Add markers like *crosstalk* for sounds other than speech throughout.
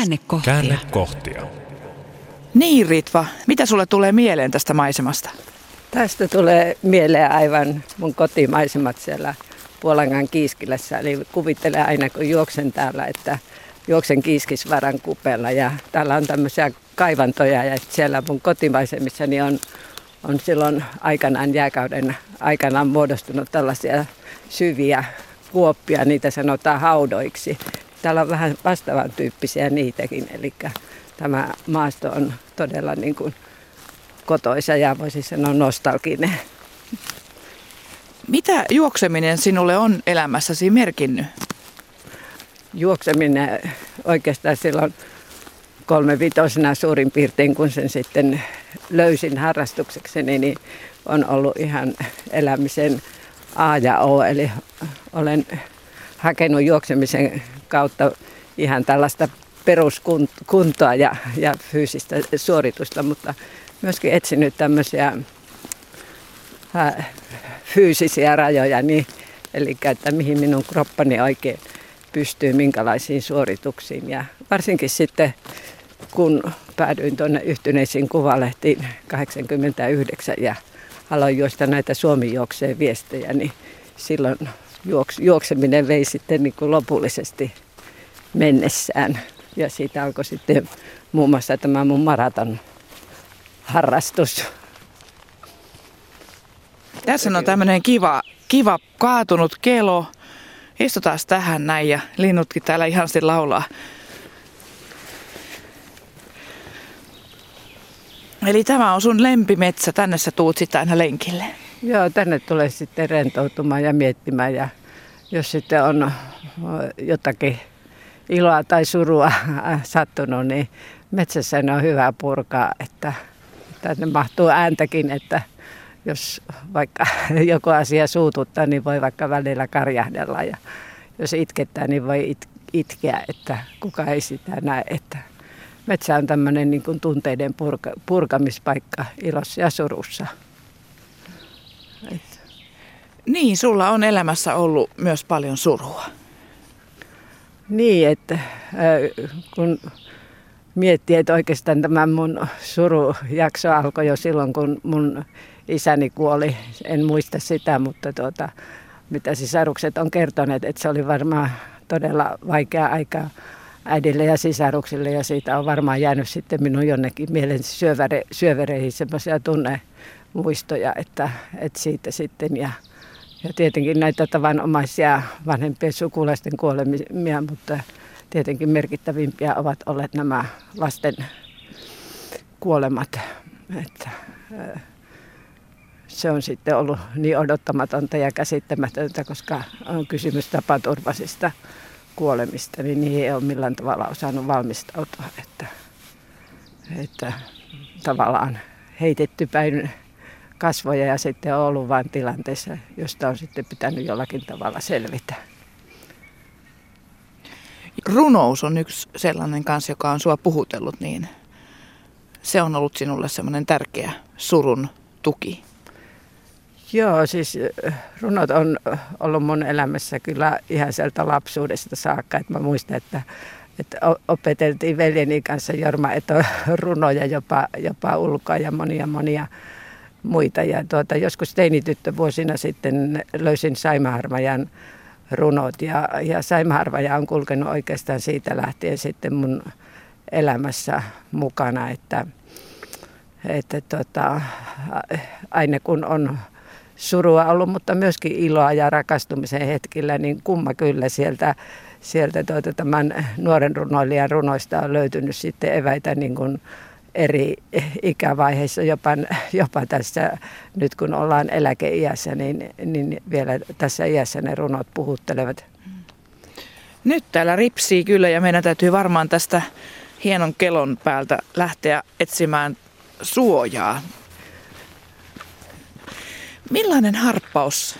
Käännekohtia. Käännekohtia. Niin Ritva, mitä sulle tulee mieleen tästä maisemasta? Tästä tulee mieleen aivan mun kotimaisemat siellä Puolangan Kiiskilässä. Eli kuvittelen aina kun juoksen täällä, että juoksen Kiiskisvaran kupella ja täällä on tämmöisiä kaivantoja ja siellä mun kotimaisemissani on, on silloin aikanaan jääkauden aikanaan muodostunut tällaisia syviä kuoppia, niitä sanotaan haudoiksi. Täällä on vähän vastaavan tyyppisiä niitäkin, eli tämä maasto on todella niin kuin kotoisa ja voisi sanoa nostalginen. Mitä juokseminen sinulle on elämässäsi merkinnyt? Juokseminen oikeastaan silloin kolmevitosena suurin piirtein, kun sen sitten löysin harrastuksekseni, niin on ollut ihan elämisen A ja O. Eli olen hakenut juoksemisen kautta ihan tällaista peruskuntoa ja, ja fyysistä suoritusta, mutta myöskin etsinyt tämmöisiä ää, fyysisiä rajoja, niin, eli että mihin minun kroppani oikein pystyy, minkälaisiin suorituksiin. Ja varsinkin sitten, kun päädyin tuonne yhtyneisiin kuvalehtiin 89 ja aloin juosta näitä Suomi juokseen viestejä, niin silloin juoks, juokseminen vei sitten niin kuin lopullisesti mennessään. Ja siitä alkoi sitten muun muassa tämä mun maraton harrastus. Tässä on tämmöinen kiva, kiva kaatunut kelo. Istutaan tähän näin ja linnutkin täällä ihan sitten laulaa. Eli tämä on sun lempimetsä, tänne sä tuut sitten aina lenkille. Joo, tänne tulee sitten rentoutumaan ja miettimään ja jos sitten on jotakin iloa tai surua sattunut, niin metsässä ne on hyvä purkaa, että tänne mahtuu ääntäkin, että jos vaikka *laughs* joku asia suututtaa, niin voi vaikka välillä karjahdella ja jos itkettää, niin voi it- itkeä, että kuka ei sitä näe, että metsä on tämmöinen niin tunteiden purka- purkamispaikka ilossa ja surussa. Niin, sulla on elämässä ollut myös paljon surua. Niin, että kun miettii, että oikeastaan tämä mun surujakso alkoi jo silloin, kun mun isäni kuoli. En muista sitä, mutta tuota, mitä sisarukset on kertoneet, että se oli varmaan todella vaikea aika äidille ja sisaruksille ja siitä on varmaan jäänyt sitten minun jonnekin mielen syövere, syövereihin semmoisia tunnemuistoja, että, että siitä sitten ja, ja tietenkin näitä tavanomaisia vanhempien sukulaisten kuolemia, mutta tietenkin merkittävimpiä ovat olleet nämä lasten kuolemat. Että, se on sitten ollut niin odottamatonta ja käsittämätöntä, koska on kysymys tapaturmaisista kuolemista, niin niihin ei ole millään tavalla osannut valmistautua. Että, että tavallaan heitetty päin kasvoja ja sitten on ollut vain tilanteessa, josta on sitten pitänyt jollakin tavalla selvitä. Runous on yksi sellainen kanssa, joka on sua puhutellut, niin se on ollut sinulle semmoinen tärkeä surun tuki. Joo, siis äh, runot on ollut mun elämässä kyllä ihan sieltä lapsuudesta saakka. Että mä muistan, että, että opeteltiin veljeni kanssa Jorma että *laughs* runoja jopa, jopa ulkoa ja monia monia muita. Ja tuota, joskus teinityttö vuosina sitten löysin Saimaharmajan runot ja, ja Saimaharvaja on kulkenut oikeastaan siitä lähtien sitten mun elämässä mukana, että, että tota, aina kun on surua ollut, mutta myöskin iloa ja rakastumisen hetkillä, niin kumma kyllä sieltä, sieltä tuota, tämän nuoren runoilijan runoista on löytynyt sitten eväitä niin kuin eri ikävaiheissa, jopa, jopa tässä nyt kun ollaan eläkeiässä, niin, niin vielä tässä iässä ne runot puhuttelevat. Nyt täällä ripsii kyllä ja meidän täytyy varmaan tästä hienon kelon päältä lähteä etsimään suojaa. Millainen harppaus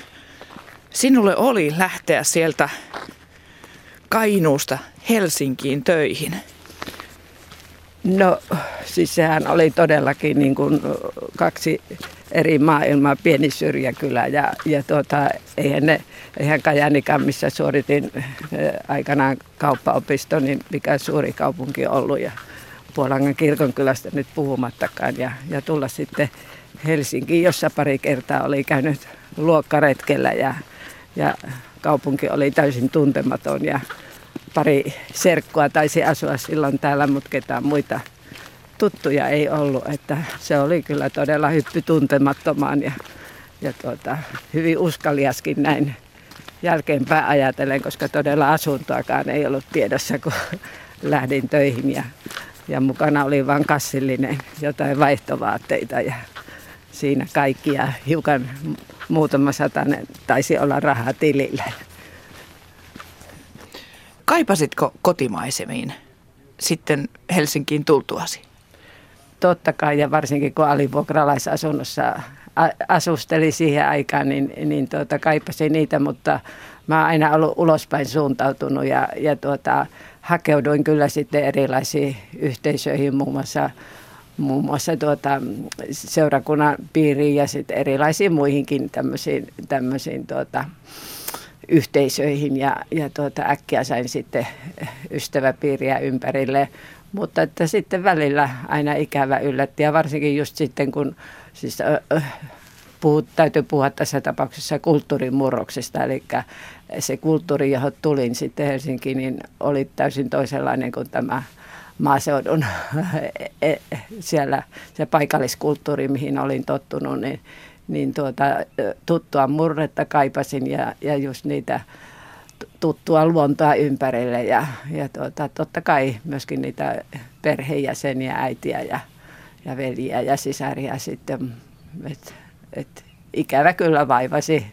sinulle oli lähteä sieltä Kainuusta Helsinkiin töihin? No siis sehän oli todellakin niin kuin kaksi eri maailmaa, pieni syrjäkylä ja, ja tuota, eihän, ne, eihän Kajanikaan, missä suoritin aikanaan kauppaopisto, niin mikä suuri kaupunki ollut ja Puolangan kirkonkylästä nyt puhumattakaan ja, ja tulla sitten Helsinkiin, jossa pari kertaa oli käynyt luokkaretkellä ja, ja kaupunki oli täysin tuntematon ja pari serkkua taisi asua silloin täällä, mutta ketään muita tuttuja ei ollut. Että se oli kyllä todella hyppy tuntemattomaan ja, ja tuota, hyvin uskaliaskin näin jälkeenpäin ajatellen, koska todella asuntoakaan ei ollut tiedossa, kun *laughs* lähdin töihin ja, ja mukana oli vain kassillinen jotain vaihtovaatteita ja siinä kaikki ja hiukan muutama satanen taisi olla rahaa tilillä. Kaipasitko kotimaisemiin sitten Helsinkiin tultuasi? Totta kai ja varsinkin kun alivuokralaisasunnossa asusteli siihen aikaan, niin, niin tuota, kaipasin niitä, mutta mä oon aina ollut ulospäin suuntautunut ja, ja tuota, hakeuduin kyllä sitten erilaisiin yhteisöihin, muun muassa muun muassa tuota, seurakunnan piiriin ja sitten erilaisiin muihinkin tämmöisiin, tämmöisiin tuota, yhteisöihin ja, ja tuota, äkkiä sain sitten ystäväpiiriä ympärille. Mutta että sitten välillä aina ikävä yllätti ja varsinkin just sitten kun siis, äh, puhut, täytyy puhua tässä tapauksessa kulttuurin murroksesta, eli se kulttuuri, johon tulin sitten Helsinkiin, niin oli täysin toisenlainen kuin tämä maaseudun *laughs* e, e, siellä se paikalliskulttuuri, mihin olin tottunut, niin, niin tuota, tuttua murretta kaipasin ja, ja just niitä tuttua luontoa ympärille ja, ja tuota, totta kai myöskin niitä perheenjäseniä, äitiä ja, ja veljiä ja sisäriä sitten. Et, et, ikävä kyllä vaivasi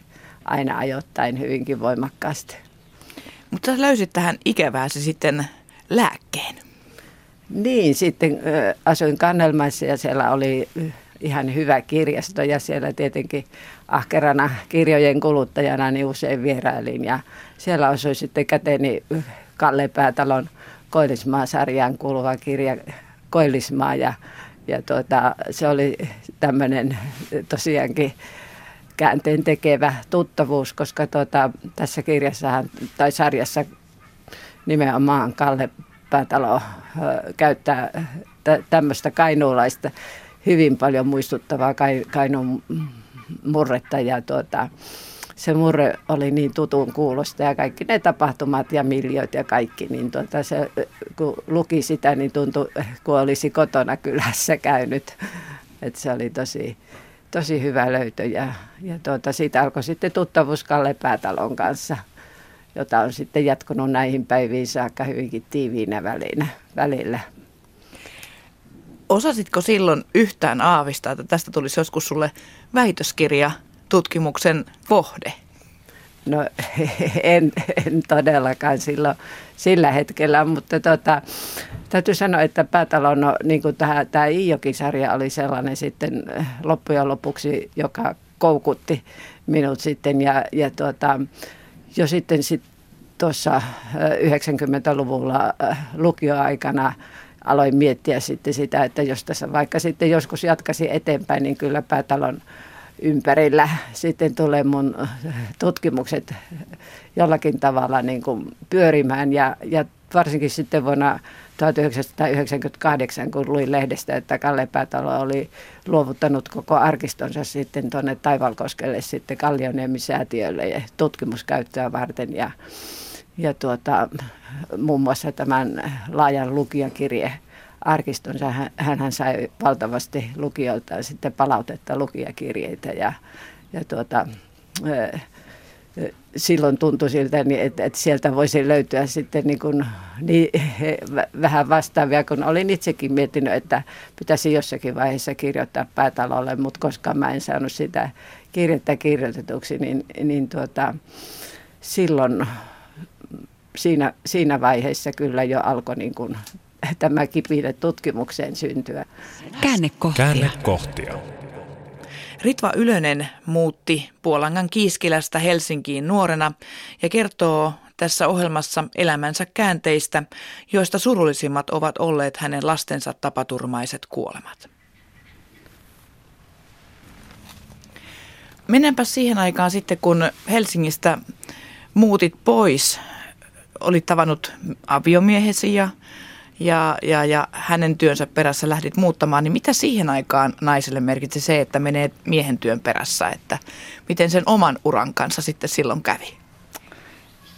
aina ajoittain hyvinkin voimakkaasti. Mutta löysit tähän ikävääsi sitten lääkkeen. Niin, sitten asuin Kannelmaissa ja siellä oli ihan hyvä kirjasto ja siellä tietenkin ahkerana kirjojen kuluttajana niin usein vierailin ja siellä osui sitten käteeni Kalle Päätalon Koillismaa-sarjaan kuuluva kirja Koillismaa ja, ja tuota, se oli tämmöinen tosiaankin käänteen tekevä tuttavuus, koska tuota, tässä kirjassa tai sarjassa nimenomaan Kalle Päätalo käyttää tämmöistä kainuulaista hyvin paljon muistuttavaa kainuun murretta ja tuota, se murre oli niin tutun kuulosta ja kaikki ne tapahtumat ja miljoit ja kaikki, niin tuota, se, kun luki sitä, niin tuntui, kun olisi kotona kylässä käynyt. että se oli tosi, tosi hyvä löytö ja, ja tuota, siitä alkoi sitten tuttavuus Kalle Päätalon kanssa – jota on sitten jatkunut näihin päiviin saakka hyvinkin tiiviinä välinä, välillä. Osasitko silloin yhtään aavistaa, että tästä tulisi joskus sulle väitöskirja tutkimuksen kohde? No *laughs* en, en todellakaan silloin, sillä hetkellä, mutta tota, täytyy sanoa, että Päätalo, no, niin kuin tämä, Iijoki-sarja oli sellainen sitten loppujen lopuksi, joka koukutti minut sitten ja, ja tuota, jo sitten sit tuossa 90-luvulla lukioaikana aloin miettiä sitten sitä, että jos tässä vaikka sitten joskus jatkasi eteenpäin, niin kyllä päätalon ympärillä sitten tulee mun tutkimukset jollakin tavalla niin kuin pyörimään. Ja, ja varsinkin sitten vuonna 1998, kun luin lehdestä, että Kalle Päätalo oli luovuttanut koko arkistonsa sitten tuonne Taivalkoskelle sitten Kallioniemisäätiölle ja tutkimuskäyttöä varten. Ja, ja tuota, muun muassa tämän laajan lukijakirje arkistonsa. Hän, hän sai valtavasti lukijoilta sitten palautetta lukijakirjeitä ja, ja tuota, silloin tuntui siltä, niin että, että sieltä voisi löytyä sitten niin kuin, niin, vähän vastaavia, kun olin itsekin miettinyt, että pitäisi jossakin vaiheessa kirjoittaa päätalolle, mutta koska mä en saanut sitä kirjettä kirjoitetuksi, niin, niin tuota, silloin siinä, siinä vaiheessa kyllä jo alkoi niin kuin, tämä kipile tutkimukseen syntyä. Käännekohtia. Käännekohtia. Ritva Ylönen muutti Puolangan Kiiskilästä Helsinkiin nuorena ja kertoo tässä ohjelmassa elämänsä käänteistä, joista surullisimmat ovat olleet hänen lastensa tapaturmaiset kuolemat. Mennäänpä siihen aikaan sitten, kun Helsingistä muutit pois. Olit tavannut aviomiehesi ja, ja, ja, ja hänen työnsä perässä lähdit muuttamaan. Niin mitä siihen aikaan naiselle merkitsi se, että menee miehen työn perässä? Että miten sen oman uran kanssa sitten silloin kävi?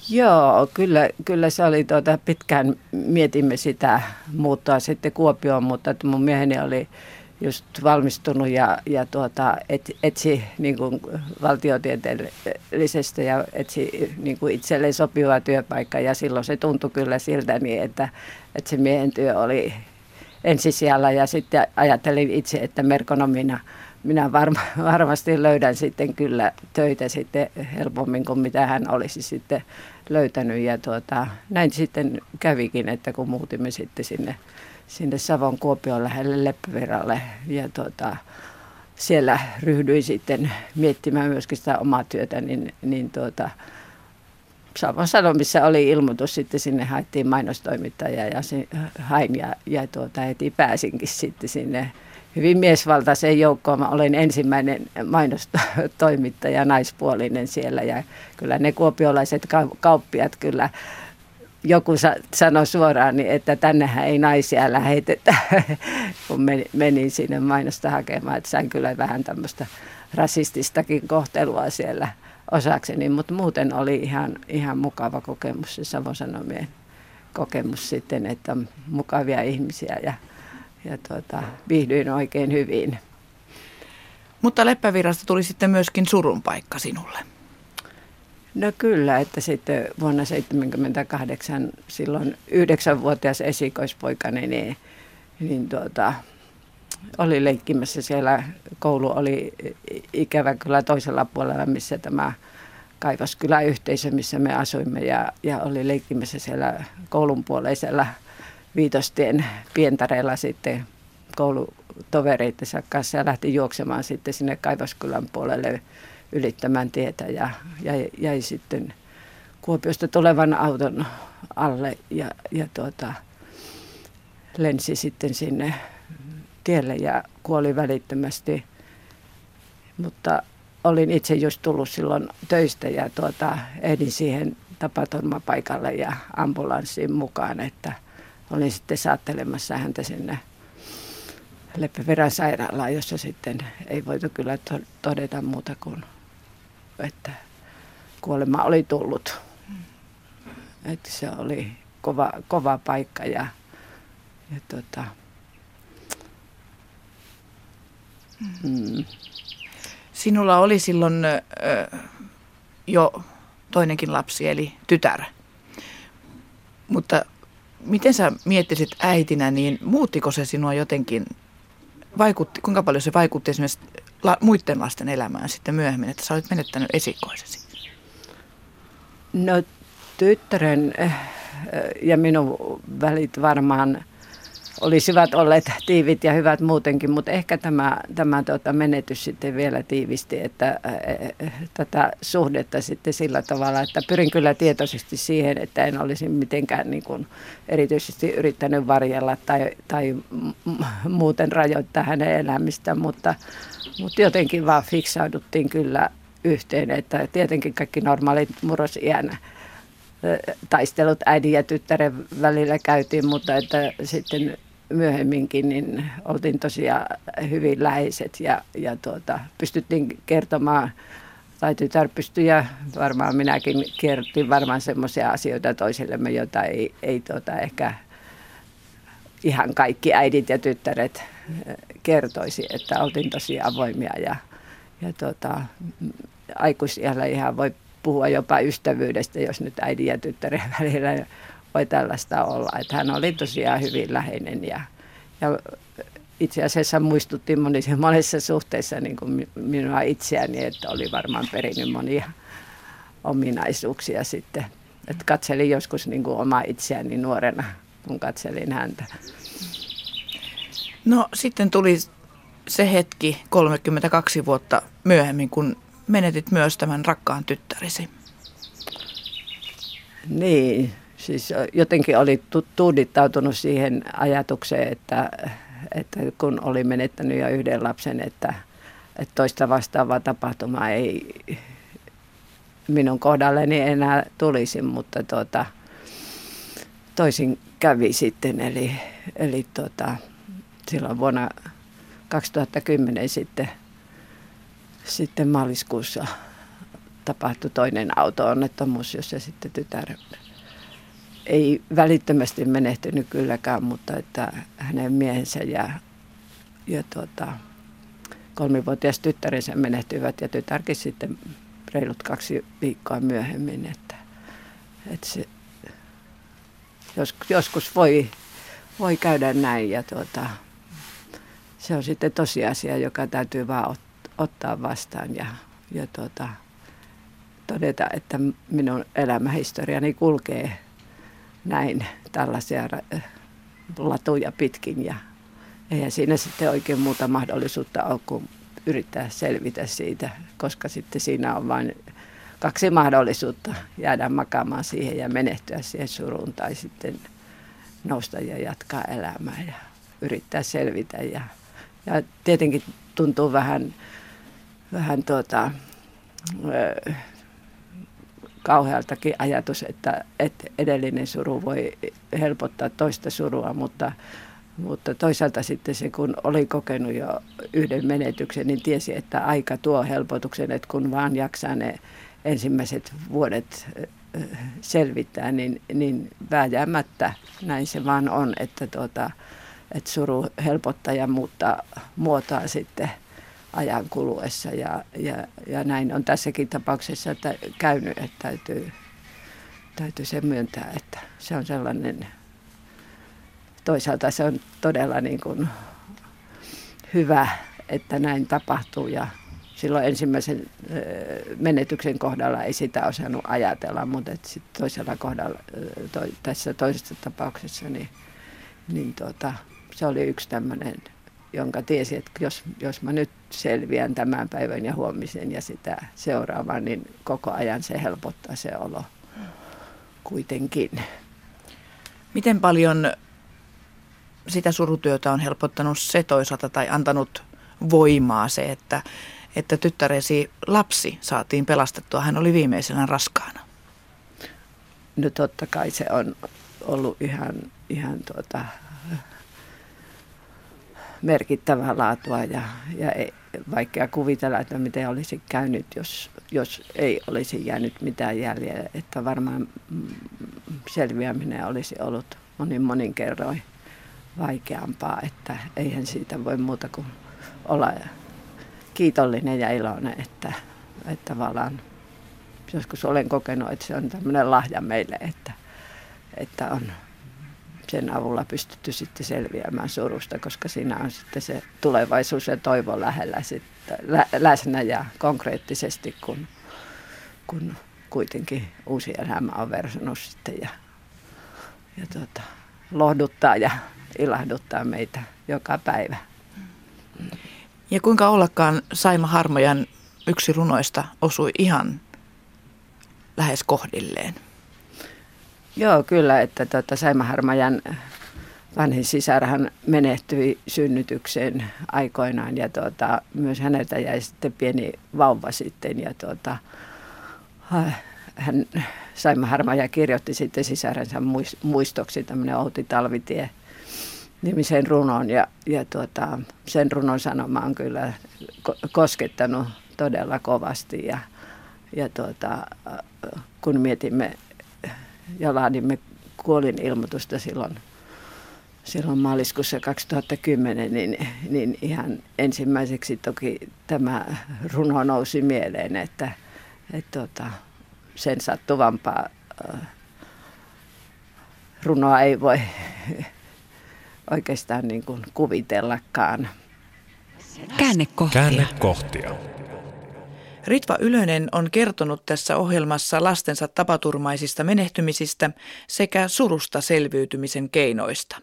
Joo, kyllä, kyllä se oli tuota, pitkään mietimme sitä muuttaa sitten Kuopioon, mutta että mun mieheni oli just valmistunut ja, ja tuota, et, etsi niin kuin valtiotieteellisestä ja etsi niin kuin itselleen sopivaa työpaikkaa ja silloin se tuntui kyllä siltä niin, että, että se miehen työ oli ensisijalla. Ja sitten ajattelin itse, että merkonomina minä varma, *laughs* varmasti löydän sitten kyllä töitä sitten helpommin kuin mitä hän olisi sitten löytänyt. Ja tuota, näin sitten kävikin, että kun muutimme sitten sinne sinne Savon Kuopion lähelle Leppäviralle. Ja tuota, siellä ryhdyin sitten miettimään myöskin sitä omaa työtä, niin, niin tuota, Savon Sanomissa oli ilmoitus, sitten sinne haettiin mainostoimittaja ja se, hain ja, ja tuota, heti pääsinkin sitten sinne hyvin miesvaltaiseen joukkoon. Mä olen ensimmäinen mainostoimittaja, naispuolinen siellä ja kyllä ne kuopiolaiset kauppiat kyllä joku sanoi suoraan, niin että tännehän ei naisia lähetetä, *laughs* kun menin sinne mainosta hakemaan. Että sain kyllä vähän tämmöistä rasististakin kohtelua siellä osakseni, mutta muuten oli ihan, ihan mukava kokemus se Savon Sanomien kokemus sitten, että mukavia ihmisiä ja, ja tuota, viihdyin oikein hyvin. Mutta Leppävirrasta tuli sitten myöskin surun paikka sinulle. No kyllä, että sitten vuonna 1978 silloin yhdeksänvuotias esikoispoikani niin, niin tuota, oli leikkimässä siellä. Koulu oli ikävä kyllä toisella puolella, missä tämä kaivoskyläyhteisö, missä me asuimme ja, ja oli leikkimässä siellä koulun puoleisella viitostien pientareella sitten koulutovereittensa kanssa ja lähti juoksemaan sitten sinne Kaivoskylän puolelle ylittämään tietä ja jäi, jäi sitten Kuopiosta tulevan auton alle ja, ja tuota, lensi sitten sinne tielle ja kuoli välittömästi. Mutta olin itse just tullut silloin töistä ja tuota, ehdin siihen tapaturmapaikalle ja ambulanssiin mukaan, että olin sitten saattelemassa häntä sinne Leppäverän sairaalaan, jossa sitten ei voitu kyllä todeta muuta kuin että kuolema oli tullut. Että se oli kova, kova paikka ja, ja tota, mm. Sinulla oli silloin ö, jo toinenkin lapsi, eli tytär. Mutta miten sä miettisit äitinä, niin muuttiko se sinua jotenkin, vaikutti, kuinka paljon se vaikutti esimerkiksi la, muiden lasten elämään sitten myöhemmin, että sä olit menettänyt esikoisesi? No tyttären eh, ja minun välit varmaan olisivat olleet tiivit ja hyvät muutenkin, mutta ehkä tämä, tämä tuota, menetys sitten vielä tiivisti, että tätä suhdetta sitten sillä tavalla, että pyrin kyllä tietoisesti siihen, että en olisi mitenkään niin kuin erityisesti yrittänyt varjella tai, tai muuten rajoittaa hänen elämistä, mutta, mutta jotenkin vaan fiksauduttiin kyllä yhteen, että tietenkin kaikki normaalit murrosiän taistelut äidin ja tyttären välillä käytiin, mutta että sitten myöhemminkin niin oltiin tosiaan hyvin läheiset ja, ja tuota, pystyttiin kertomaan, tai tytär pystyi ja varmaan minäkin kertin varmaan semmoisia asioita toisillemme, joita ei, ei tuota, ehkä ihan kaikki äidit ja tyttäret eh, kertoisi, että oltiin tosi avoimia ja, ja tuota, aikuisijalla ihan voi puhua jopa ystävyydestä, jos nyt äidin ja tyttären *laughs* välillä voi tällaista olla. Että hän oli tosiaan hyvin läheinen ja, ja itse asiassa muistutti monissa, *laughs* monissa suhteissa niin kuin minua itseäni, että oli varmaan perinnyt monia ominaisuuksia sitten. Että katselin joskus niin kuin omaa itseäni nuorena, kun katselin häntä. No sitten tuli se hetki 32 vuotta myöhemmin, kun menetit myös tämän rakkaan tyttärisi. Niin, siis jotenkin oli tuudittautunut siihen ajatukseen, että, että kun oli menettänyt jo yhden lapsen, että että toista vastaavaa tapahtumaa ei minun kohdalleni enää tulisi, mutta tuota, toisin kävi sitten. Eli, eli tuota, silloin vuonna 2010 sitten, sitten maaliskuussa tapahtui toinen auto-onnettomuus, jossa sitten tytär ei välittömästi menehtynyt kylläkään, mutta että hänen miehensä ja, ja tuota, kolmivuotias tyttärensä menehtyivät ja tytärkin sitten reilut kaksi viikkoa myöhemmin. Että, että se, jos, joskus voi, voi käydä näin ja tuota, se on sitten tosiasia, joka täytyy vaan ot, ottaa vastaan ja, ja tuota, todeta, että minun elämähistoriani kulkee näin tällaisia latuja pitkin ja eihän siinä sitten oikein muuta mahdollisuutta ole kuin yrittää selvitä siitä, koska sitten siinä on vain kaksi mahdollisuutta jäädä makaamaan siihen ja menehtyä siihen suruun tai sitten nousta ja jatkaa elämää ja yrittää selvitä. Ja, ja tietenkin tuntuu vähän, vähän tuota, kauhealtakin ajatus, että, että edellinen suru voi helpottaa toista surua, mutta, mutta toisaalta sitten se, kun oli kokenut jo yhden menetyksen, niin tiesi, että aika tuo helpotuksen, että kun vaan jaksaa ne ensimmäiset vuodet selvittää, niin, niin vääjäämättä näin se vaan on, että, tuota, että suru helpottaa ja muuttaa muotoa sitten – ajan kuluessa ja, ja, ja näin on tässäkin tapauksessa että käynyt, että täytyy, täytyy se myöntää, että se on sellainen, toisaalta se on todella niin kuin hyvä, että näin tapahtuu ja silloin ensimmäisen menetyksen kohdalla ei sitä osannut ajatella, mutta sitten toisella kohdalla, to, tässä toisessa tapauksessa, niin, niin tuota, se oli yksi tämmöinen jonka tiesi, että jos, jos mä nyt selviän tämän päivän ja huomisen ja sitä seuraavan, niin koko ajan se helpottaa se olo kuitenkin. Miten paljon sitä surutyötä on helpottanut se toisaalta tai antanut voimaa se, että, että tyttäresi lapsi saatiin pelastettua. Hän oli viimeisenä raskaana. No totta kai se on ollut ihan, ihan tuota, merkittävää laatua ja, ja ei, vaikea kuvitella, että miten olisi käynyt, jos, jos ei olisi jäänyt mitään jäljellä. Että varmaan selviäminen olisi ollut monin monin kerroin vaikeampaa, että eihän siitä voi muuta kuin olla kiitollinen ja iloinen, että, että tavallaan joskus olen kokenut, että se on tämmöinen lahja meille, että, että on sen avulla pystytty sitten selviämään surusta, koska siinä on sitten se tulevaisuus ja toivo lähellä sitten, lä, läsnä ja konkreettisesti, kun, kun kuitenkin uusi elämä on versunut sitten ja, ja tuota, lohduttaa ja ilahduttaa meitä joka päivä. Ja kuinka ollakaan Saima Harmojan yksi runoista osui ihan lähes kohdilleen? Joo, kyllä, että tuota, Saimaharmajan vanhin sisarhan menehtyi synnytykseen aikoinaan ja tuota, myös häneltä jäi sitten pieni vauva sitten ja tuota, hän, Saima Harmaja kirjoitti sitten sisarensa muistoksi tämmöinen Outi Talvitie nimisen runon ja, ja tuota, sen runon sanoma on kyllä koskettanut todella kovasti ja, ja tuota, kun mietimme ja laadimme kuolin ilmoitusta silloin, silloin maaliskuussa 2010, niin, niin ihan ensimmäiseksi toki tämä runo nousi mieleen, että, että tota, sen sattuvampaa äh, runoa ei voi oikeastaan niin kuin kuvitellakaan. Käännekohtia. Käännekohtia. Ritva Ylönen on kertonut tässä ohjelmassa lastensa tapaturmaisista menehtymisistä sekä surusta selviytymisen keinoista.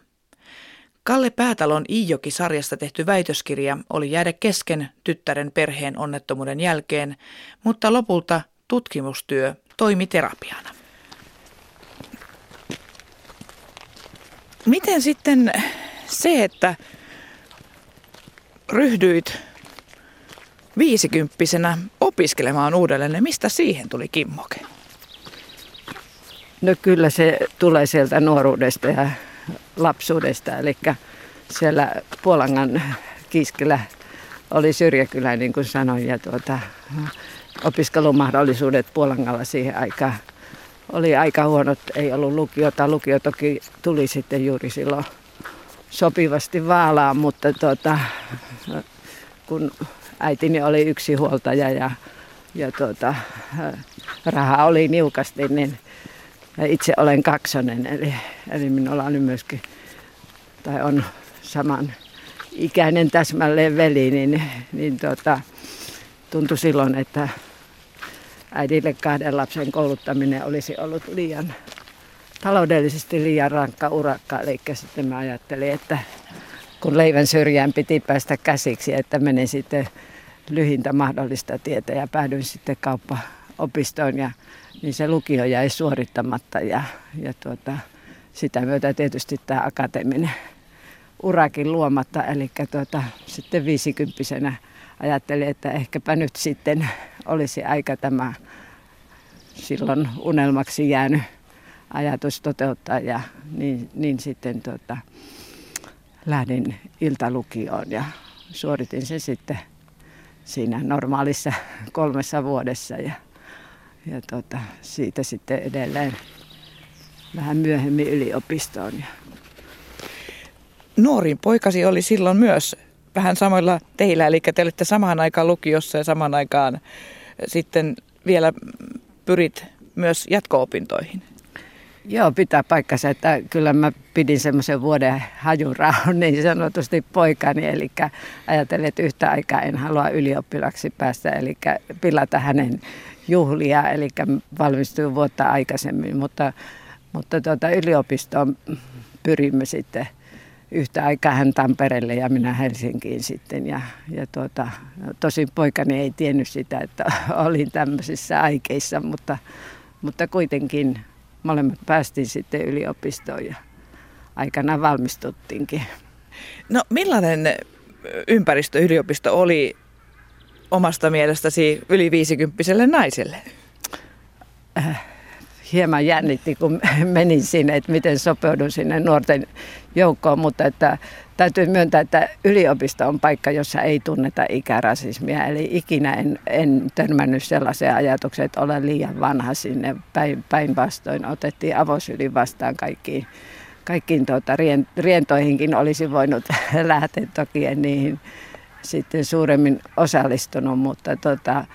Kalle Päätalon Iijoki-sarjasta tehty väitöskirja oli jäädä kesken tyttären perheen onnettomuuden jälkeen, mutta lopulta tutkimustyö toimi terapiana. Miten sitten se, että ryhdyit viisikymppisenä opiskelemaan uudelleen. Mistä siihen tuli kimmoke? No kyllä se tulee sieltä nuoruudesta ja lapsuudesta. Eli siellä Puolangan Kiskellä oli syrjäkylä, niin kuin sanoin, ja tuota, opiskelumahdollisuudet Puolangalla siihen aikaan oli aika huonot. Ei ollut lukiota. Lukio toki tuli sitten juuri silloin sopivasti vaalaan, mutta tuota, kun äitini oli yksi huoltaja ja, ja tuota, raha oli niukasti, niin itse olen kaksonen. Eli, eli minulla oli myöskin, tai on saman ikäinen täsmälleen veli, niin, niin tuota, tuntui silloin, että äidille kahden lapsen kouluttaminen olisi ollut liian taloudellisesti liian rankka urakka. Eli sitten mä ajattelin, että kun leivän syrjään piti päästä käsiksi, että menen sitten lyhintä mahdollista tietä ja päädyin sitten kauppaopistoon ja niin se lukio jäi suorittamatta ja, ja tuota, sitä myötä tietysti tämä akateeminen urakin luomatta. Eli tuota, sitten viisikymppisenä ajattelin, että ehkäpä nyt sitten olisi aika tämä silloin unelmaksi jäänyt ajatus toteuttaa ja niin, niin sitten tuota, lähdin iltalukioon ja suoritin sen sitten siinä normaalissa *laughs* kolmessa vuodessa ja, ja tuota, siitä sitten edelleen vähän myöhemmin yliopistoon. Nuorin poikasi oli silloin myös vähän samoilla teillä, eli te olitte samaan aikaan lukiossa ja samaan aikaan sitten vielä pyrit myös jatko-opintoihin. Joo, pitää paikkansa, että kyllä mä pidin semmoisen vuoden hajurauhan niin sanotusti poikani, eli ajattelin, että yhtä aikaa en halua ylioppilaksi päästä, eli pilata hänen juhlia, eli valmistuin vuotta aikaisemmin, mutta, mutta tuota, yliopistoon pyrimme sitten yhtä aikaa hän Tampereelle ja minä Helsinkiin sitten. Ja, ja tuota, tosin poikani ei tiennyt sitä, että olin tämmöisissä aikeissa, mutta, mutta kuitenkin molemmat päästiin sitten yliopistoon ja aikana valmistuttiinkin. No millainen ympäristö yliopisto oli omasta mielestäsi yli viisikymppiselle naiselle? Äh, hieman jännitti, kun *laughs* menin sinne, että miten sopeudun sinne nuorten joukkoon, mutta että täytyy myöntää, että yliopisto on paikka, jossa ei tunneta ikärasismia. Eli ikinä en, en törmännyt sellaiseen ajatukseen, että olen liian vanha sinne. Päinvastoin otettiin avosyli vastaan kaikkiin, kaikkiin tuota, rientoihinkin olisi voinut *laughs* lähteä. Toki en niihin sitten suuremmin osallistunut, mutta tota,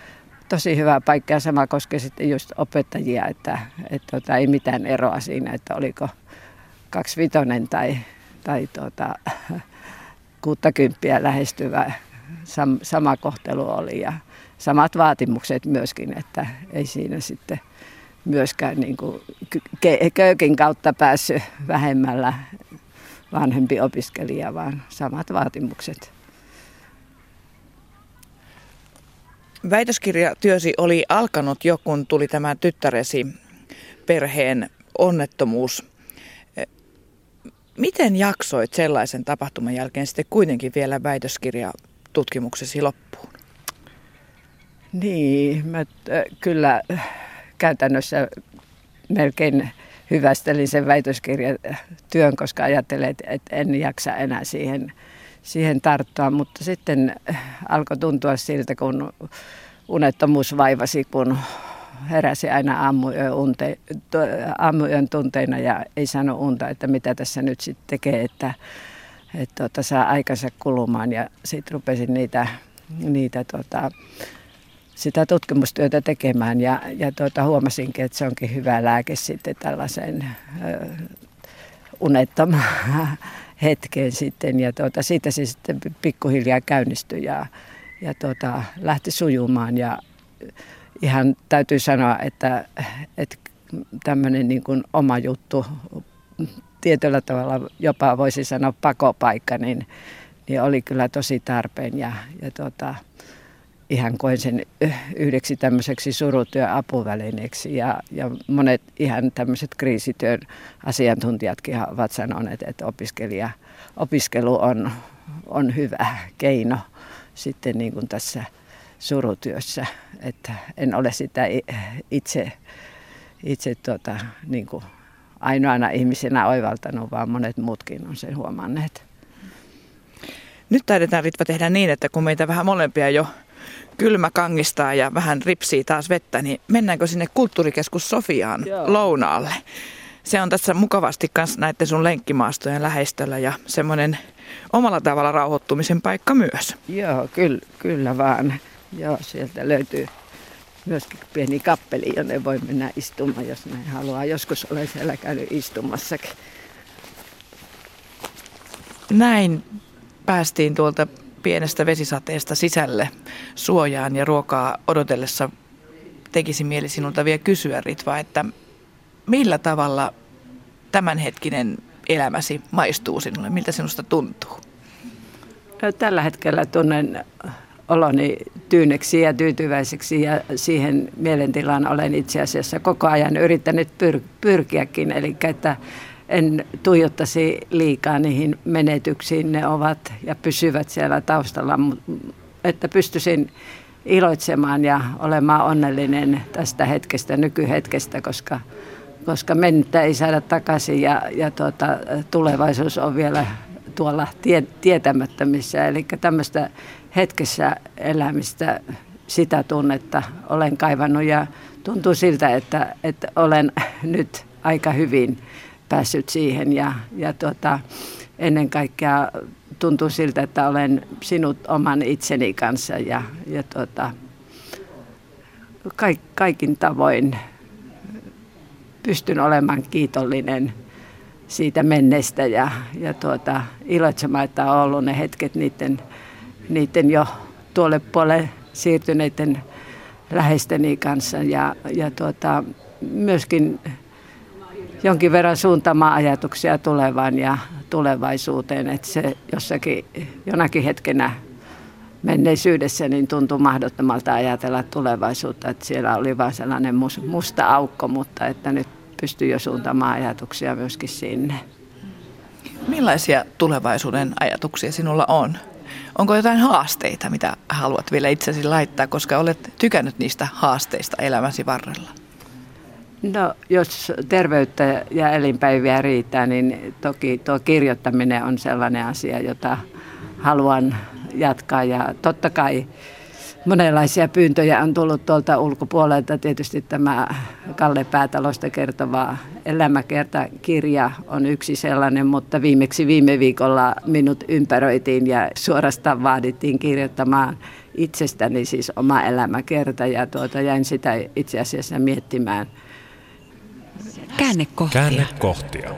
tosi hyvä paikka ja sama koskee sitten just opettajia, että, että tota, ei mitään eroa siinä, että oliko kaksivitonen tai, tai tuota, *laughs* kuuttakymppiä lähestyvä sam, sama kohtelu oli ja samat vaatimukset myöskin, että ei siinä sitten myöskään niin kuin köykin kautta päässyt vähemmällä vanhempi opiskelija, vaan samat vaatimukset. Väitöskirjatyösi oli alkanut jo, kun tuli tämä tyttäresi perheen onnettomuus. Miten jaksoit sellaisen tapahtuman jälkeen sitten kuitenkin vielä väitöskirjatutkimuksesi loppuun? Niin, mä kyllä käytännössä melkein hyvästelin sen väitöskirjatyön, koska ajattelin, että en jaksa enää siihen siihen tarttua, mutta sitten alkoi tuntua siltä, kun unettomuus vaivasi, kun heräsi aina aamuyön, unte, aamuyön tunteina ja ei sano unta, että mitä tässä nyt sitten tekee, että, että tuota, saa aikansa kulumaan. Ja sitten rupesin niitä, niitä tuota, sitä tutkimustyötä tekemään ja, ja tuota, huomasinkin, että se onkin hyvä lääke sitten tällaiseen unettomaan hetkeen sitten. Ja tuota, siitä se sitten pikkuhiljaa käynnistyi ja, ja tuota, lähti sujumaan. Ja ihan täytyy sanoa, että, että tämmöinen niin kuin oma juttu, tietyllä tavalla jopa voisi sanoa pakopaikka, niin, niin oli kyllä tosi tarpeen. Ja, ja tuota, ihan koen sen yhdeksi tämmöiseksi surutyön apuvälineeksi ja, ja monet ihan tämmöiset kriisityön asiantuntijatkin ovat sanoneet, että opiskelija, opiskelu on, on hyvä keino sitten niin kuin tässä surutyössä. Että en ole sitä itse, itse tuota, niin kuin ainoana ihmisenä oivaltanut, vaan monet muutkin on sen huomanneet. Nyt taidetaan Ritva tehdä niin, että kun meitä vähän molempia jo kylmä kangistaa ja vähän ripsii taas vettä, niin mennäänkö sinne kulttuurikeskus Sofiaan Joo. lounaalle? Se on tässä mukavasti kanssa näiden sun lenkkimaastojen lähestöllä ja semmoinen omalla tavalla rauhoittumisen paikka myös. Joo, kyllä, kyllä vaan. Joo, sieltä löytyy myöskin pieni kappeli, jonne voi mennä istumaan, jos näin haluaa. Joskus olen siellä käynyt istumassakin. Näin päästiin tuolta pienestä vesisateesta sisälle suojaan ja ruokaa odotellessa tekisi mieli sinulta vielä kysyä, Ritva, että millä tavalla tämänhetkinen elämäsi maistuu sinulle? Miltä sinusta tuntuu? Tällä hetkellä tunnen oloni tyyneksi ja tyytyväiseksi ja siihen mielentilaan olen itse asiassa koko ajan yrittänyt pyr- pyrkiäkin. Eli että en tuijottaisi liikaa niihin menetyksiin, ne ovat ja pysyvät siellä taustalla, että pystyisin iloitsemaan ja olemaan onnellinen tästä hetkestä, nykyhetkestä, koska, koska mennyttä ei saada takaisin ja, ja tuota, tulevaisuus on vielä tuolla tie, tietämättömissä. Eli tämmöistä hetkessä elämistä, sitä tunnetta olen kaivannut ja tuntuu siltä, että, että olen *laughs* nyt aika hyvin päässyt siihen. Ja, ja tuota, ennen kaikkea tuntuu siltä, että olen sinut oman itseni kanssa ja, ja tuota, kaik, kaikin tavoin pystyn olemaan kiitollinen siitä menneestä ja, ja tuota, iloitsemaan, että on ollut ne hetket niiden, niiden jo tuolle puolelle siirtyneiden läheisteni kanssa. Ja, ja tuota, myöskin jonkin verran suuntaamaan ajatuksia tulevaan ja tulevaisuuteen, että se jossakin jonakin hetkenä menneisyydessä niin tuntui mahdottomalta ajatella tulevaisuutta, että siellä oli vain sellainen musta aukko, mutta että nyt pystyy jo suuntaamaan ajatuksia myöskin sinne. Millaisia tulevaisuuden ajatuksia sinulla on? Onko jotain haasteita, mitä haluat vielä itsesi laittaa, koska olet tykännyt niistä haasteista elämäsi varrella? No, jos terveyttä ja elinpäiviä riittää, niin toki tuo kirjoittaminen on sellainen asia, jota haluan jatkaa. Ja totta kai monenlaisia pyyntöjä on tullut tuolta ulkopuolelta. Tietysti tämä Kalle Päätalosta kertova elämäkertakirja on yksi sellainen, mutta viimeksi viime viikolla minut ympäröitiin ja suorastaan vaadittiin kirjoittamaan itsestäni siis oma elämäkerta ja tuota, jäin sitä itse asiassa miettimään – Käännekohtia. Käännekohtia.